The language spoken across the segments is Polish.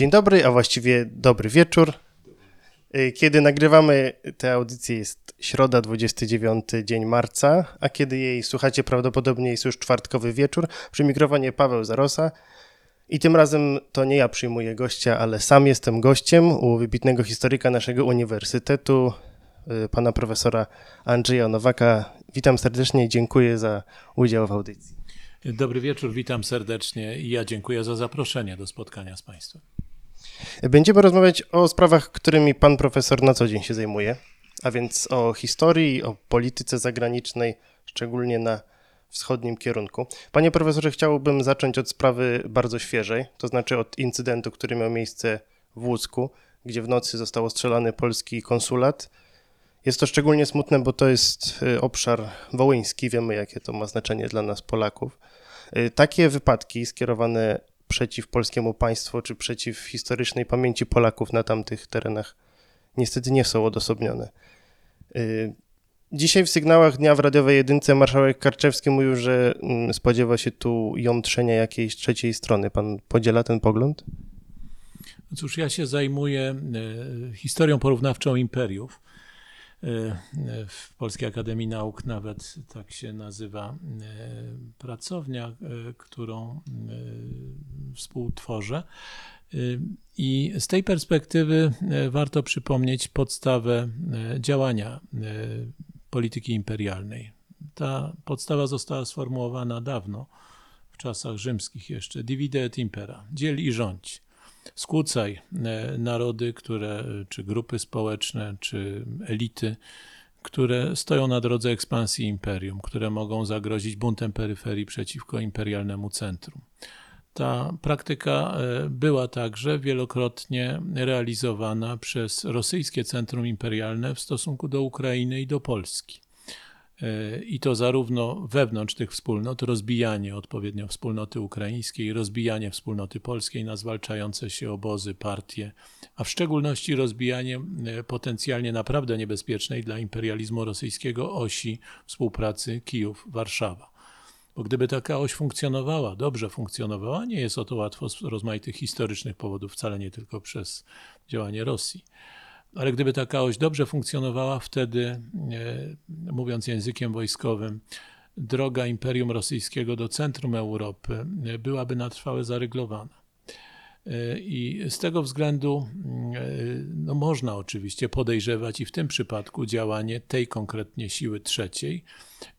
Dzień dobry, a właściwie dobry wieczór. Y, kiedy nagrywamy tę audycję jest środa, 29 dzień marca, a kiedy jej słuchacie prawdopodobnie jest już czwartkowy wieczór. Przy mikrofonie Paweł Zarosa. I tym razem to nie ja przyjmuję gościa, ale sam jestem gościem u wybitnego historyka naszego uniwersytetu, y, pana profesora Andrzeja Nowaka. Witam serdecznie i dziękuję za udział w audycji. Dobry wieczór, witam serdecznie i ja dziękuję za zaproszenie do spotkania z Państwem. Będziemy rozmawiać o sprawach, którymi pan profesor na co dzień się zajmuje, a więc o historii, o polityce zagranicznej, szczególnie na wschodnim kierunku. Panie profesorze, chciałbym zacząć od sprawy bardzo świeżej, to znaczy od incydentu, który miał miejsce w Łódzku, gdzie w nocy został ostrzelany polski konsulat. Jest to szczególnie smutne, bo to jest y, obszar wołyński, wiemy jakie to ma znaczenie dla nas Polaków. Y, takie wypadki skierowane przeciw polskiemu państwu czy przeciw historycznej pamięci Polaków na tamtych terenach niestety nie są odosobnione. Y, dzisiaj w sygnałach dnia w radiowej jedynce marszałek Karczewski mówił, że mm, spodziewa się tu jątrzenia jakiejś trzeciej strony. Pan podziela ten pogląd? Cóż, ja się zajmuję y, historią porównawczą imperiów. W Polskiej Akademii Nauk nawet tak się nazywa y, pracownia, y, którą współtworzę. I z tej perspektywy warto przypomnieć podstawę działania polityki imperialnej. Ta podstawa została sformułowana dawno, w czasach rzymskich jeszcze. Divide et impera, dziel i rządź skłócaj e, narody, które, czy grupy społeczne, czy elity, które stoją na drodze ekspansji imperium, które mogą zagrozić buntem peryferii przeciwko imperialnemu centrum. Ta praktyka e, była także wielokrotnie realizowana przez rosyjskie centrum imperialne w stosunku do Ukrainy i do Polski. I to zarówno wewnątrz tych wspólnot, rozbijanie odpowiednio wspólnoty ukraińskiej, rozbijanie wspólnoty polskiej na zwalczające się obozy, partie, a w szczególności rozbijanie e, potencjalnie naprawdę niebezpiecznej dla imperializmu rosyjskiego osi współpracy Kijów-Warszawa. Bo gdyby taka oś funkcjonowała, dobrze funkcjonowała, nie jest o to łatwo z rozmaitych historycznych powodów, wcale nie tylko przez działanie Rosji ale gdyby taka oś dobrze funkcjonowała, wtedy, e, mówiąc językiem wojskowym, droga Imperium Rosyjskiego do centrum Europy e, byłaby na trwałe zaryglowana. E, I z tego względu e, no, można oczywiście podejrzewać i w tym przypadku działanie tej konkretnie siły trzeciej,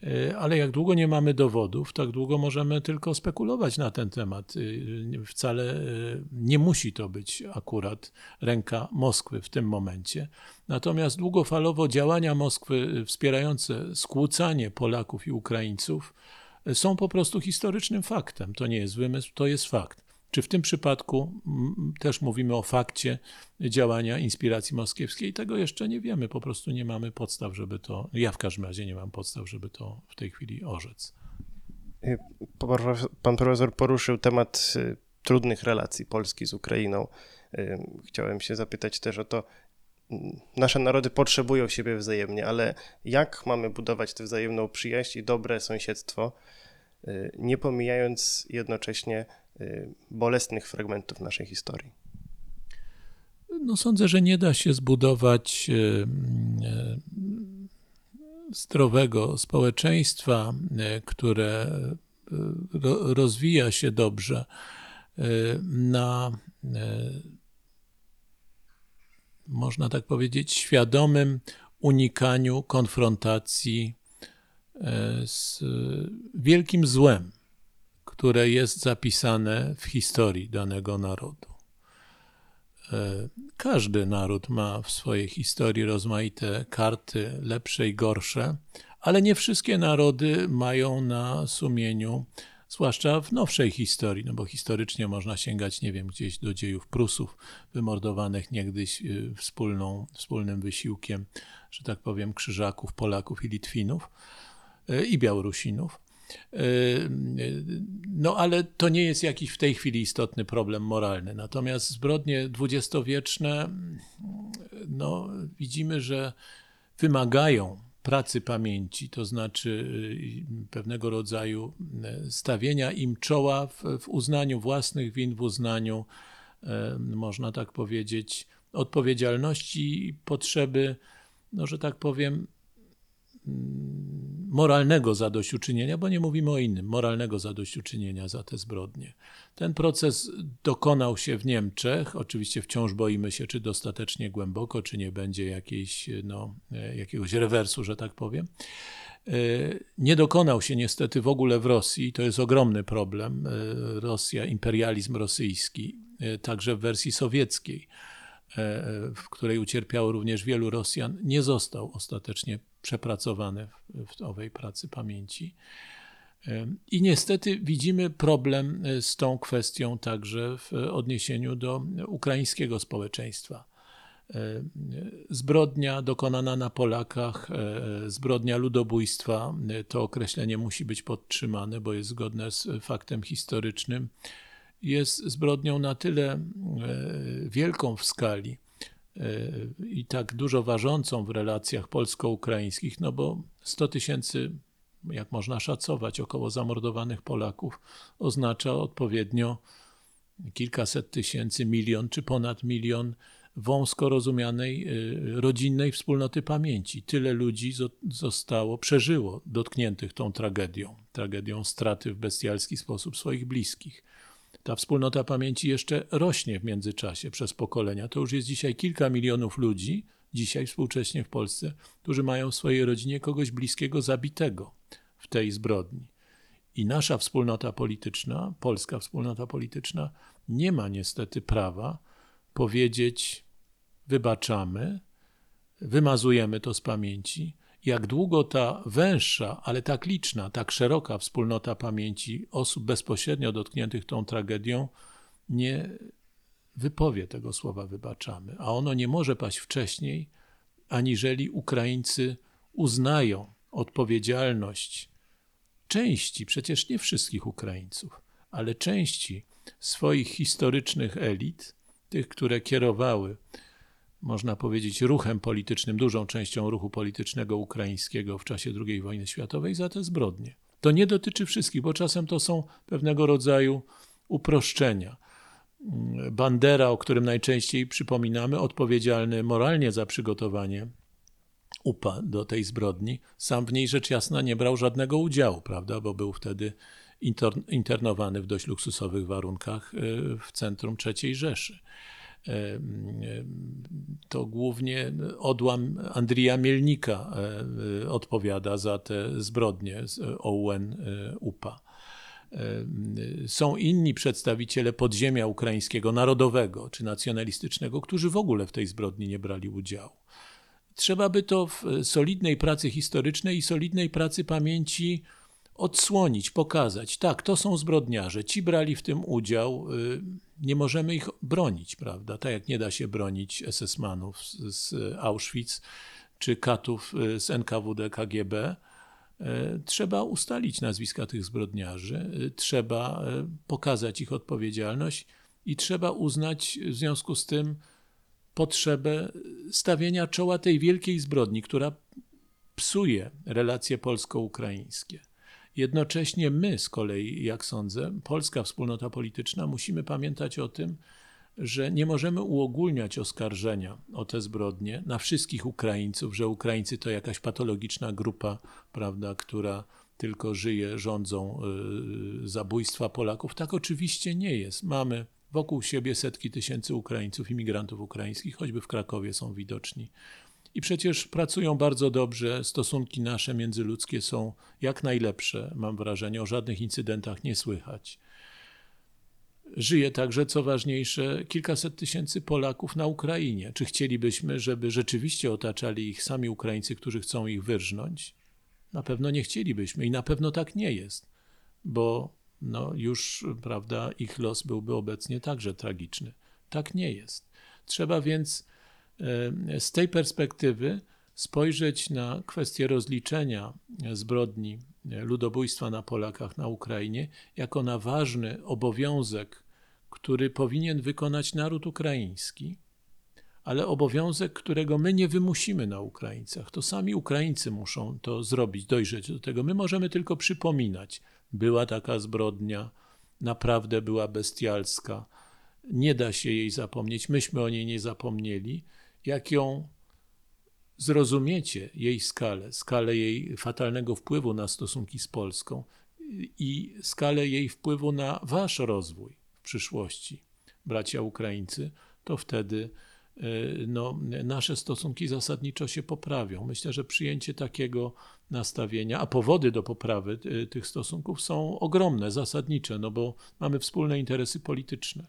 e, ale jak długo nie mamy dowodów, tak długo możemy tylko spekulować na ten temat. Wcale nie musi to być akurat ręka Moskwy w tym momencie. Natomiast długofalowo działania Moskwy wspierające skłócanie Polaków i Ukraińców są po prostu historycznym faktem. To nie jest wymysł, to jest fakt. Czy w tym przypadku też mówimy o fakcie działania inspiracji moskiewskiej? Tego jeszcze nie wiemy, po prostu nie mamy podstaw, żeby to, ja w każdym razie nie mam podstaw, żeby to w tej chwili orzec. Y, pan profesor poruszył temat y, trudnych relacji Polski z Ukrainą. Y, chciałem się zapytać też o to, nasze narody potrzebują siebie wzajemnie, ale jak mamy budować tę wzajemną przyjaźń i dobre sąsiedztwo, nie pomijając jednocześnie bolesnych fragmentów naszej historii. No, sądzę, że nie da się zbudować y, y, zdrowego społeczeństwa, które rozwija się dobrze na, można tak powiedzieć, świadomym unikaniu konfrontacji z wielkim złem które jest zapisane w historii danego narodu. E, każdy naród ma w swojej historii rozmaite karty, lepsze i gorsze, ale nie wszystkie narody mają na sumieniu, zwłaszcza w nowszej historii, no bo historycznie można sięgać, nie wiem, gdzieś do dziejów Prusów, wymordowanych niegdyś e, wspólną, wspólnym wysiłkiem, że tak powiem, Krzyżaków, Polaków i Litwinów e, i Białorusinów. No ale to nie jest jakiś w tej chwili istotny problem moralny. Natomiast zbrodnie dwudziestowieczne, no widzimy, że wymagają pracy pamięci, to znaczy y, pewnego rodzaju y, stawienia im czoła w, w uznaniu własnych win, w uznaniu e, można tak powiedzieć, odpowiedzialności i potrzeby, no, że tak powiem, moralnego zadośćuczynienia, bo nie mówimy o innym, moralnego zadośćuczynienia za te zbrodnie. Ten proces dokonał się w Niemczech. Oczywiście wciąż boimy się, czy dostatecznie głęboko, czy nie będzie jakiejś, no, e, jakiegoś rewersu, że tak powiem. E, Nie dokonał się niestety w ogóle w Rosji. To jest ogromny problem. E, Rosja, imperializm rosyjski, także w wersji sowieckiej, w której ucierpiało również wielu Rosjan, nie został ostatecznie przepracowany w, w owej pracy pamięci. I niestety widzimy problem e, z tą kwestią także w odniesieniu do ukraińskiego społeczeństwa. E, Zbrodnia dokonana na Polakach, e, zbrodnia ludobójstwa, to określenie musi być podtrzymane, bo jest zgodne z faktem historycznym. Jest zbrodnią na tyle wielką w skali i tak dużo ważącą w relacjach polsko-ukraińskich, no bo 100 tysięcy, jak można szacować, około zamordowanych Polaków oznacza odpowiednio kilkaset tysięcy, milion czy ponad milion wąsko rozumianej y, rodzinnej wspólnoty pamięci. Tyle ludzi zo- zostało, przeżyło dotkniętych tą tragedią, tragedią straty w bestialski sposób swoich bliskich. Ta wspólnota pamięci jeszcze rośnie w międzyczasie przez pokolenia. To już jest dzisiaj kilka milionów ludzi, dzisiaj współcześnie w Polsce, którzy mają w swojej rodzinie kogoś bliskiego zabitego w tej zbrodni. I nasza wspólnota polityczna, polska wspólnota polityczna, nie ma niestety prawa powiedzieć: wybaczamy, wymazujemy to z pamięci. Jak długo ta węższa, ale tak liczna, tak szeroka wspólnota pamięci osób bezpośrednio dotkniętych tą tragedią nie wypowie tego słowa wybaczamy, a ono nie może paść wcześniej, aniżeli Ukraińcy uznają odpowiedzialność części, przecież nie wszystkich Ukraińców, ale części swoich historycznych elit, tych, które kierowały, można powiedzieć, ruchem politycznym, dużą częścią ruchu politycznego ukraińskiego w czasie II wojny światowej za te zbrodnie. To nie dotyczy wszystkich, bo czasem to są pewnego rodzaju uproszczenia. Bandera, o którym najczęściej przypominamy, odpowiedzialny moralnie za przygotowanie UPA do tej zbrodni, sam w niej rzecz jasna nie brał żadnego udziału, prawda, bo był wtedy inter- internowany w dość luksusowych warunkach y, w centrum III Rzeszy. To głównie odłam Andrija Mielnika y, odpowiada za te zbrodnie z OUN y, UPA. Są inni przedstawiciele podziemia ukraińskiego, narodowego czy nacjonalistycznego, którzy w ogóle w tej zbrodni nie brali udziału. Trzeba by to w solidnej pracy historycznej i solidnej pracy pamięci odsłonić, pokazać. Tak, to są zbrodniarze, ci brali w tym udział, y, nie możemy ich bronić, prawda? Tak jak nie da się bronić SS-manów z, Auschwitz czy katów y, z NKWD KGB. y, Trzeba ustalić nazwiska tych zbrodniarzy, trzeba pokazać ich odpowiedzialność i trzeba uznać w związku z tym potrzebę stawienia czoła tej wielkiej zbrodni, która psuje relacje polsko-ukraińskie. Jednocześnie my z kolei, jak sądzę, polska wspólnota polityczna, musimy pamiętać o tym, że nie możemy uogólniać oskarżenia o te zbrodnie na wszystkich Ukraińców, że Ukraińcy to jakaś patologiczna grupa, prawda, która tylko żyje rządzą y, zabójstwa Polaków. Tak oczywiście nie jest. Mamy wokół siebie setki tysięcy Ukraińców, imigrantów ukraińskich, choćby w Krakowie są widoczni. I przecież pracują bardzo dobrze, stosunki nasze międzyludzkie są jak najlepsze, mam wrażenie, o żadnych incydentach nie słychać. Żyje także, co ważniejsze, kilkaset tysięcy Polaków na Ukrainie. Czy chcielibyśmy, żeby rzeczywiście otaczali ich sami Ukraińcy, którzy chcą ich wyrżnąć? Na pewno nie chcielibyśmy i na pewno tak nie jest, bo no już, prawda, ich los byłby obecnie także tragiczny. Tak nie jest. Trzeba więc z tej perspektywy spojrzeć na kwestię rozliczenia zbrodni e, ludobójstwa na Polakach na Ukrainie jako na ważny obowiązek, który powinien wykonać naród ukraiński, ale obowiązek, którego my nie wymusimy na Ukraińcach. To sami Ukraińcy muszą to zrobić, dojrzeć do tego. My możemy tylko przypominać, była taka zbrodnia, naprawdę była bestialska. Nie da się jej zapomnieć, myśmy o niej nie zapomnieli. Jak ją zrozumiecie, jej skalę, skalę jej fatalnego wpływu na stosunki z Polską i skalę jej wpływu na wasz rozwój w przyszłości, bracia Ukraińcy, to wtedy y, no, nasze stosunki zasadniczo się poprawią. Myślę, że przyjęcie takiego nastawienia, a powody do poprawy y, tych stosunków są ogromne, zasadnicze, no bo mamy wspólne interesy polityczne,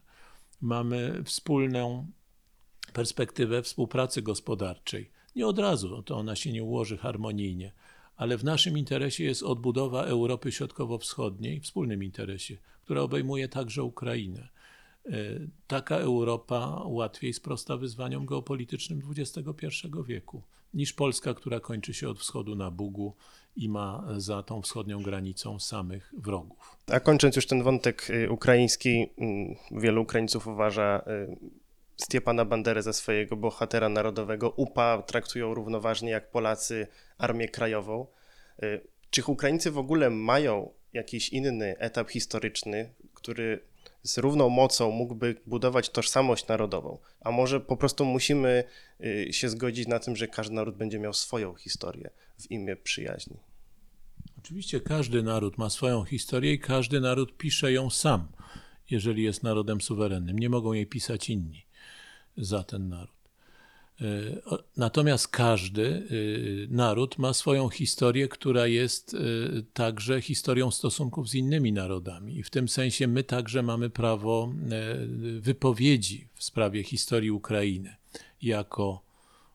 mamy wspólną perspektywę współpracy gospodarczej. Nie od razu, to ona się nie ułoży harmonijnie, ale w naszym interesie jest odbudowa Europy Środkowo-Wschodniej, wspólnym interesie, która obejmuje także Ukrainę. Y, Taka Europa łatwiej sprosta wyzwaniom geopolitycznym XXI wieku niż Polska, która kończy się od wschodu na Bugu i ma za tą wschodnią granicą samych wrogów. A kończąc już ten wątek y, ukraiński, mm, wielu Ukraińców uważa y, Stepana Banderę za swojego bohatera narodowego. UPA traktują równoważnie jak Polacy Armię Krajową. Y, Czy Ukraińcy w ogóle mają jakiś inny etap historyczny, który z równą mocą mógłby budować tożsamość narodową? A może po prostu musimy y, się zgodzić na tym, że każdy naród będzie miał swoją historię w imię przyjaźni? Oczywiście każdy naród ma swoją historię i każdy naród pisze ją sam, jeżeli jest narodem suwerennym. Nie mogą jej pisać inni za ten naród. O- Natomiast każdy y, naród ma swoją historię, która jest y, także historią stosunków z innymi narodami. I w tym sensie my także mamy prawo wypowiedzi w sprawie historii Ukrainy jako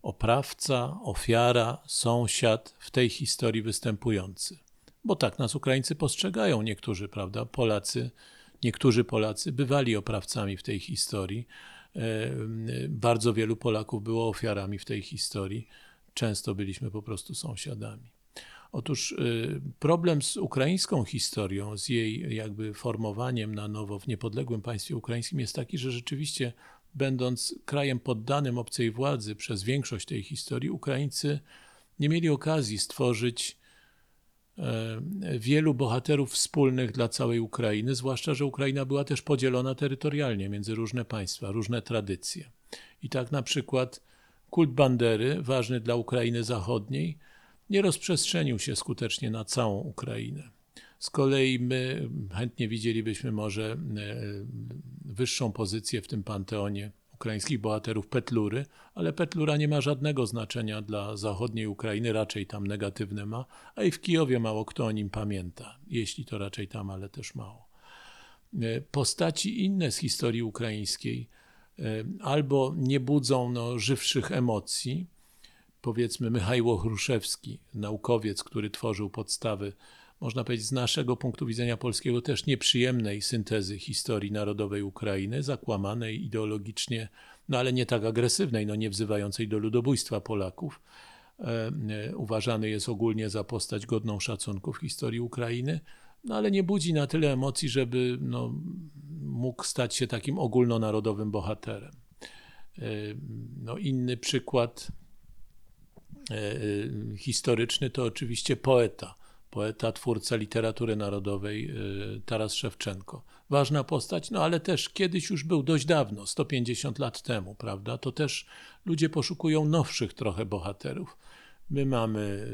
oprawca, ofiara, sąsiad w tej historii występujący. Bo tak nas Ukraińcy postrzegają, niektórzy, prawda? Polacy, niektórzy Polacy bywali oprawcami w tej historii. E, Bardzo wielu Polaków było ofiarami w tej historii. Często byliśmy po prostu sąsiadami. Otóż y, problem z ukraińską historią, z jej jakby formowaniem na nowo w niepodległym państwie ukraińskim jest taki, że rzeczywiście, będąc krajem poddanym obcej władzy przez większość tej historii, Ukraińcy nie mieli okazji stworzyć e, wielu bohaterów wspólnych dla całej Ukrainy, zwłaszcza, że Ukraina była też podzielona terytorialnie między różne państwa, różne tradycje. I tak na przykład kult Bandery, ważny dla Ukrainy Zachodniej, nie rozprzestrzenił się skutecznie na całą Ukrainę. Z kolei my chętnie widzielibyśmy może e, wyższą pozycję w tym panteonie ukraińskich bohaterów Petlury, ale Petlura nie ma żadnego znaczenia dla zachodniej Ukrainy, raczej tam negatywne ma, a i w Kijowie mało kto o nim pamięta, jeśli to raczej tam, ale też mało. E, Postaci inne z historii ukraińskiej e, albo nie budzą no, żywszych emocji, powiedzmy Michajło Chruszewski, naukowiec, który tworzył podstawy, można powiedzieć z naszego punktu widzenia polskiego też nieprzyjemnej syntezy historii narodowej Ukrainy, zakłamanej ideologicznie, no ale nie tak agresywnej, no nie wzywającej do ludobójstwa Polaków. E, e, Uważany jest ogólnie za postać godną szacunku w historii Ukrainy, no ale nie budzi na tyle emocji, żeby no, mógł stać się takim ogólnonarodowym bohaterem. E, No, inny przykład historyczny to oczywiście poeta. Poeta, twórca literatury narodowej e, Taras Szewczenko. Ważna postać, no ale też kiedyś już był, dość dawno, 150 lat temu, prawda? To też ludzie poszukują nowszych trochę bohaterów. My mamy,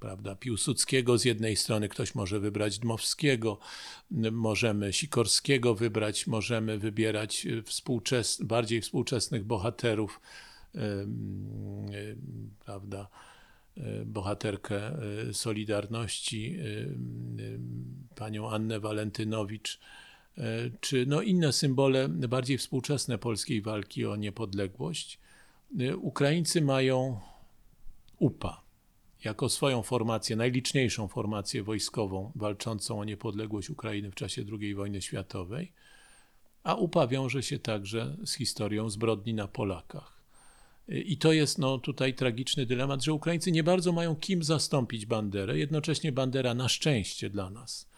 prawda, Piłsudskiego z jednej strony, ktoś może wybrać Dmowskiego, możemy Sikorskiego wybrać, możemy wybierać e, współczes bardziej współczesnych bohaterów, em, prawda, bohaterkę e, Solidarności, em, panią Annę Walentynowicz, czy no inne symbole bardziej współczesne polskiej walki o niepodległość. Ukraińcy mają UPA jako swoją formację, najliczniejszą formację wojskową walczącą o niepodległość Ukrainy w czasie II wojny światowej, a UPA wiąże się także z historią zbrodni na Polakach. I to jest no, tutaj tragiczny dylemat, że Ukraińcy nie bardzo mają kim zastąpić Banderę. Jednocześnie Bandera na szczęście dla nas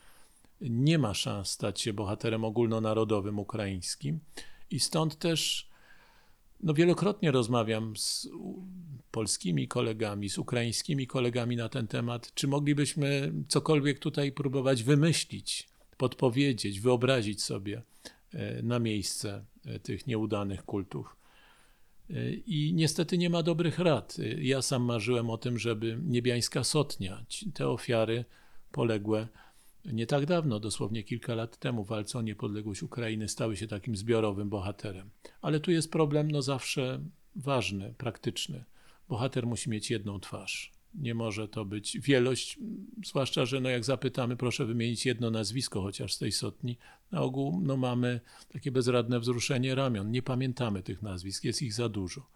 nie ma szans stać się bohaterem ogólnonarodowym ukraińskim i stąd też no, wielokrotnie rozmawiam z polskimi kolegami, z ukraińskimi kolegami na ten temat, czy moglibyśmy cokolwiek tutaj próbować wymyślić, podpowiedzieć, wyobrazić sobie e, na miejsce e, tych nieudanych kultów. E, I niestety nie ma dobrych rad. E, Ja sam marzyłem o tym, żeby niebiańska sotnia, te ofiary poległe nie tak dawno, dosłownie kilka lat temu, walce o niepodległość Ukrainy, stały się takim zbiorowym bohaterem. Ale tu jest problem no zawsze ważny, praktyczny. Bohater musi mieć jedną twarz. Nie może to być wielość, zwłaszcza, że no jak zapytamy, proszę wymienić jedno nazwisko chociaż z tej sotni, na ogół no mamy takie bezradne wzruszenie ramion. Nie pamiętamy tych nazwisk, jest ich za dużo.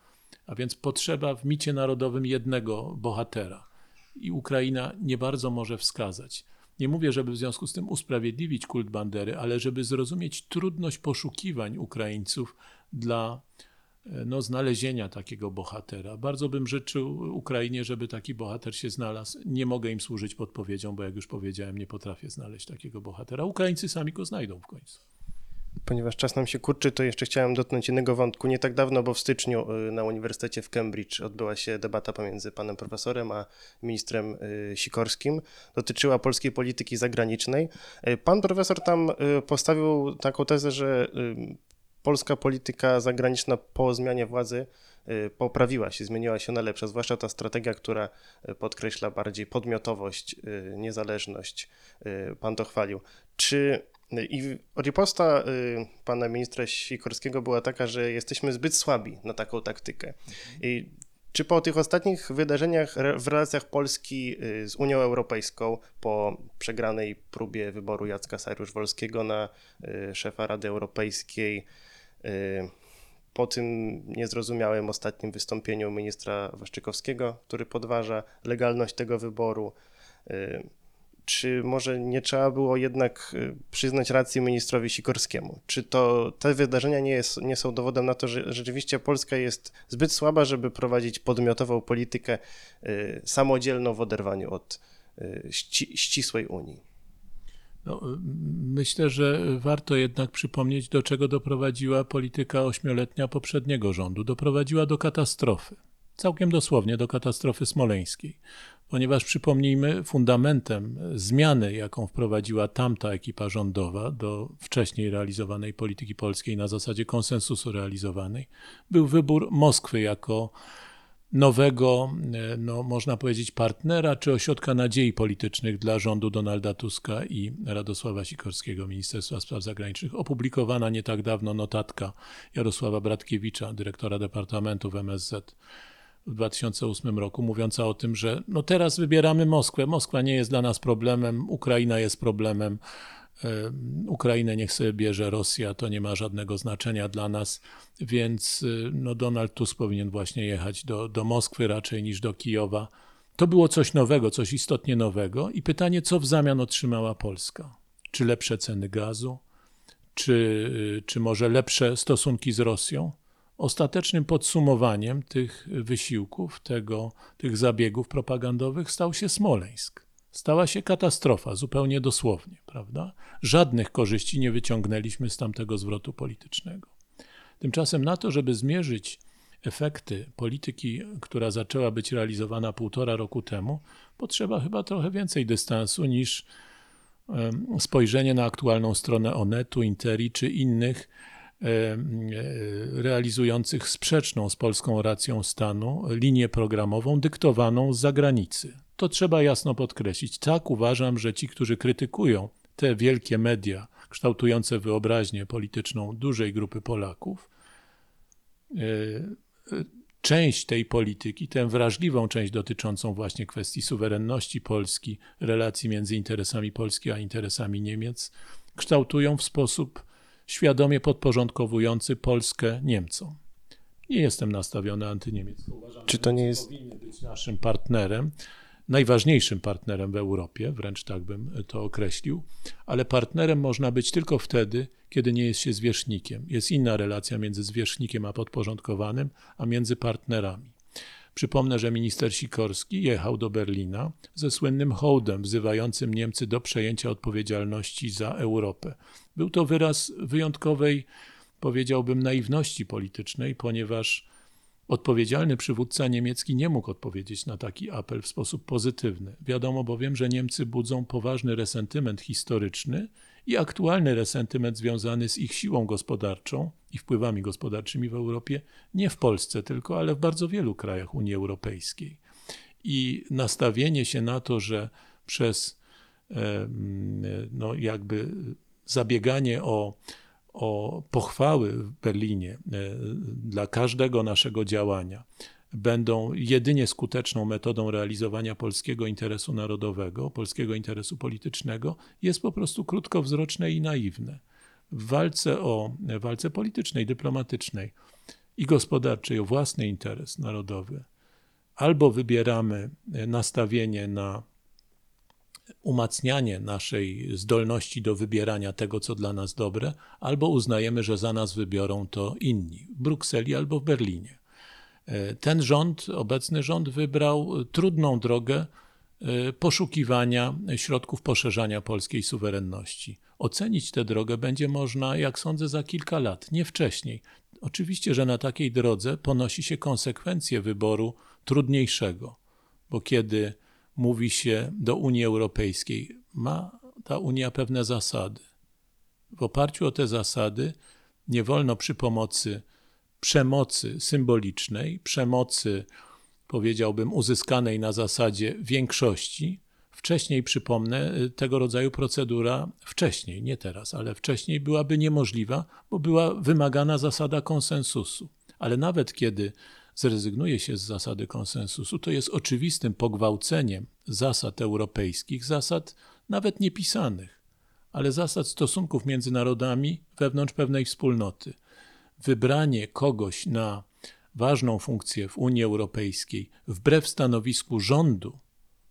A więc potrzeba w micie narodowym jednego bohatera. I Ukraina nie bardzo może wskazać. Nie mówię, żeby w związku z tym usprawiedliwić kult Bandery, ale żeby zrozumieć trudność poszukiwań Ukraińców dla no, znalezienia takiego bohatera. Bardzo bym życzył Ukrainie, żeby taki bohater się znalazł. Nie mogę im służyć podpowiedzią, bo jak już powiedziałem, nie potrafię znaleźć takiego bohatera. Ukraińcy sami go znajdą w końcu. Ponieważ czas nam się kurczy, to jeszcze chciałem dotknąć innego wątku. Nie tak dawno, bo w styczniu y, na Uniwersytecie w Cambridge odbyła się debata pomiędzy panem profesorem a ministrem y, Sikorskim. Dotyczyła polskiej polityki zagranicznej. Pan profesor tam postawił taką tezę, że polska polityka zagraniczna po zmianie władzy y, poprawiła się, zmieniła się na lepsze, zwłaszcza ta strategia, która y, podkreśla bardziej podmiotowość, y, niezależność. Pan to chwalił. Czy i riposta pana ministra Sikorskiego była taka, że jesteśmy zbyt słabi na taką taktykę. I czy po tych ostatnich wydarzeniach w relacjach Polski z Unią Europejską, po przegranej próbie wyboru Jacka Saryusz-Wolskiego na szefa Rady Europejskiej, po tym niezrozumiałym ostatnim wystąpieniu ministra Waszczykowskiego, który podważa legalność tego wyboru, y, czy może nie trzeba było jednak y, przyznać racji ministrowi Sikorskiemu? Czy to te wydarzenia nie, jest, nie są dowodem na to, że rzeczywiście Polska jest zbyt słaba, żeby prowadzić podmiotową politykę y, samodzielną w oderwaniu od y, ści, ścisłej Unii? No, myślę, że warto jednak przypomnieć, do czego doprowadziła polityka ośmioletnia poprzedniego rządu. Doprowadziła do katastrofy. Całkiem dosłownie do katastrofy smoleńskiej. Ponieważ przypomnijmy, fundamentem zmiany, jaką wprowadziła tamta ekipa rządowa do wcześniej realizowanej polityki polskiej na zasadzie konsensusu realizowanej, był wybór Moskwy jako nowego, e, no, można powiedzieć, partnera czy ośrodka nadziei politycznych dla rządu Donalda Tuska i Radosława Sikorskiego, Ministerstwa Spraw Zagranicznych. Opublikowana nie tak dawno notatka Jarosława Bratkiewicza, dyrektora Departamentu w MSZ w 2008 roku, mówiąca o tym, że no teraz wybieramy Moskwę. Moskwa nie jest dla nas problemem, Ukraina jest problemem. Ukrainę niech sobie bierze Rosja, to nie ma żadnego znaczenia dla nas, więc y, no Donald Tusk powinien właśnie jechać do, do Moskwy raczej niż do Kijowa. To było coś nowego, coś istotnie nowego i pytanie, co w zamian otrzymała Polska? Czy lepsze ceny gazu, czy, y, czy może lepsze stosunki z Rosją? Ostatecznym podsumowaniem tych wysiłków, tego, tych zabiegów propagandowych stał się Smoleńsk. Stała się katastrofa, zupełnie dosłownie, prawda? Żadnych korzyści nie wyciągnęliśmy z tamtego zwrotu politycznego. Tymczasem na to, żeby zmierzyć efekty polityki, która zaczęła być realizowana półtora roku temu, potrzeba chyba trochę więcej dystansu niż spojrzenie na aktualną stronę Onetu, Interi czy innych realizujących sprzeczną z polską racją stanu linię programową dyktowaną z zagranicy. To trzeba jasno podkreślić. Tak uważam, że ci, którzy krytykują te wielkie media kształtujące wyobraźnię polityczną dużej grupy Polaków, e, e, część tej polityki, tę wrażliwą część dotyczącą właśnie kwestii suwerenności Polski, relacji między interesami Polski a interesami Niemiec, kształtują w sposób świadomie podporządkowujący Polskę Niemcom. Nie jestem nastawiony antyniemiecko. Uważam, Czy że to nie jest- powinny być naszym partnerem, najważniejszym partnerem w Europie, wręcz tak bym to określił, ale partnerem można być tylko wtedy, kiedy nie jest się zwierzchnikiem. Jest inna relacja między zwierzchnikiem a podporządkowanym, a między partnerami. Przypomnę, że minister Sikorski jechał do Berlina ze słynnym hołdem wzywającym Niemcy do przejęcia odpowiedzialności za Europę. Był to wyraz wyjątkowej, powiedziałbym, naiwności politycznej, ponieważ odpowiedzialny przywódca niemiecki nie mógł odpowiedzieć na taki apel w sposób pozytywny. Wiadomo bowiem, że Niemcy budzą poważny resentyment historyczny i aktualny resentyment związany z ich siłą gospodarczą i wpływami gospodarczymi w Europie, nie w Polsce tylko, ale w bardzo wielu krajach Unii Europejskiej. I nastawienie się na to, że przez no, jakby zabieganie o, o pochwały w Berlinie e, dla każdego naszego działania będą jedynie skuteczną metodą realizowania polskiego interesu narodowego, polskiego interesu politycznego, jest po prostu krótkowzroczne i naiwne. W walce o walce politycznej, dyplomatycznej i gospodarczej o własny interes narodowy albo wybieramy nastawienie na umacnianie naszej zdolności do wybierania tego, co dla nas dobre, albo uznajemy, że za nas wybiorą to inni w Brukseli albo w Berlinie. Ten rząd, obecny rząd, wybrał trudną drogę e, poszukiwania środków poszerzania polskiej suwerenności. Ocenić tę drogę będzie można, jak sądzę, za kilka lat, nie wcześniej. Oczywiście, że na takiej drodze ponosi się konsekwencje wyboru trudniejszego, bo kiedy mówi się do Unii Europejskiej, ma ta Unia pewne zasady. W oparciu o te zasady nie wolno przy pomocy przemocy symbolicznej, przemocy, powiedziałbym, uzyskanej na zasadzie większości. Wcześniej, przypomnę, tego rodzaju procedura, wcześniej, nie teraz, ale wcześniej byłaby niemożliwa, bo była wymagana zasada konsensusu. Ale nawet kiedy zrezygnuje się z zasady konsensusu, to jest oczywistym pogwałceniem zasad europejskich, zasad nawet niepisanych, ale zasad stosunków między narodami wewnątrz pewnej wspólnoty. Wybranie kogoś na ważną funkcję w Unii Europejskiej wbrew stanowisku rządu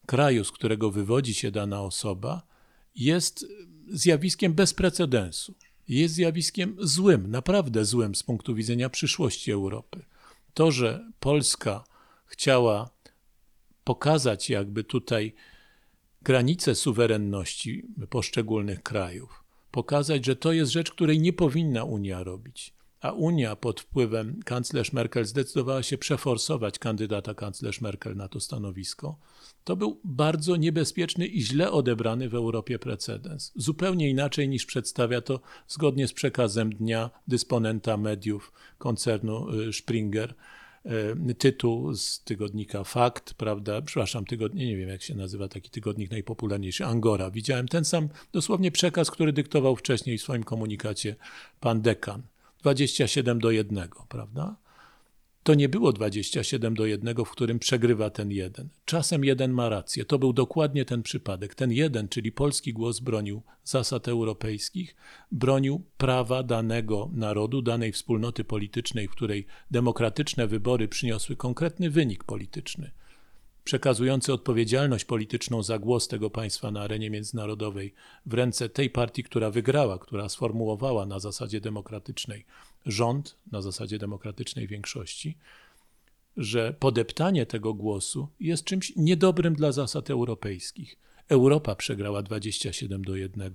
kraju, z którego wywodzi się dana osoba, jest zjawiskiem bez precedensu. Jest zjawiskiem złym, naprawdę złym z punktu widzenia przyszłości Europy to, że Polska chciała pokazać jakby tutaj granice suwerenności poszczególnych krajów, pokazać, że to jest rzecz, której nie powinna Unia robić. A Unia pod wpływem kanclerz Merkel zdecydowała się przeforsować kandydata kanclerz Merkel na to stanowisko. To był bardzo niebezpieczny i źle odebrany w Europie precedens. Zupełnie inaczej niż przedstawia to zgodnie z przekazem dnia dysponenta mediów koncernu y, Springer y, tytuł z tygodnika Fakt, prawda? Przepraszam, tygodnie, nie wiem jak się nazywa taki tygodnik najpopularniejszy, Angora. Widziałem ten sam dosłownie przekaz, który dyktował wcześniej w swoim komunikacie pan dekan. 27 do 1, prawda? To nie było 27 do 1, w którym przegrywa ten jeden. Czasem jeden ma rację. To był dokładnie ten przypadek. Ten jeden, czyli polski głos, bronił zasad europejskich, bronił prawa danego narodu, danej wspólnoty politycznej, w której demokratyczne wybory przyniosły konkretny wynik polityczny przekazujący odpowiedzialność polityczną za głos tego państwa na arenie międzynarodowej w ręce tej partii, która wygrała, która sformułowała na zasadzie demokratycznej rząd, na zasadzie demokratycznej większości, że podeptanie tego głosu jest czymś niedobrym dla zasad europejskich. Europa przegrała 27 do 1.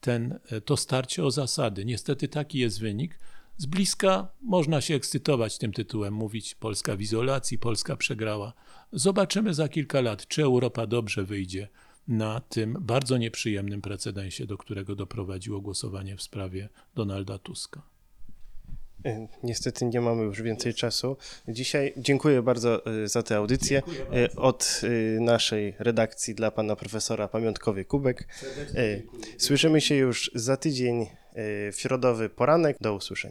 Ten, to starcie o zasady. Niestety taki jest wynik. Z bliska można się ekscytować tym tytułem, mówić Polska w izolacji, Polska przegrała. Zobaczymy za kilka lat, czy Europa dobrze wyjdzie na tym bardzo nieprzyjemnym precedensie, do którego doprowadziło głosowanie w sprawie Donalda Tuska. E, Niestety nie mamy już więcej czasu. Dzisiaj dziękuję bardzo e, za tę audycję. E, Od naszej redakcji dla pana profesora Pamiątkowy Kubek. Słyszymy się już za tydzień w środowy poranek. Do usłyszenia.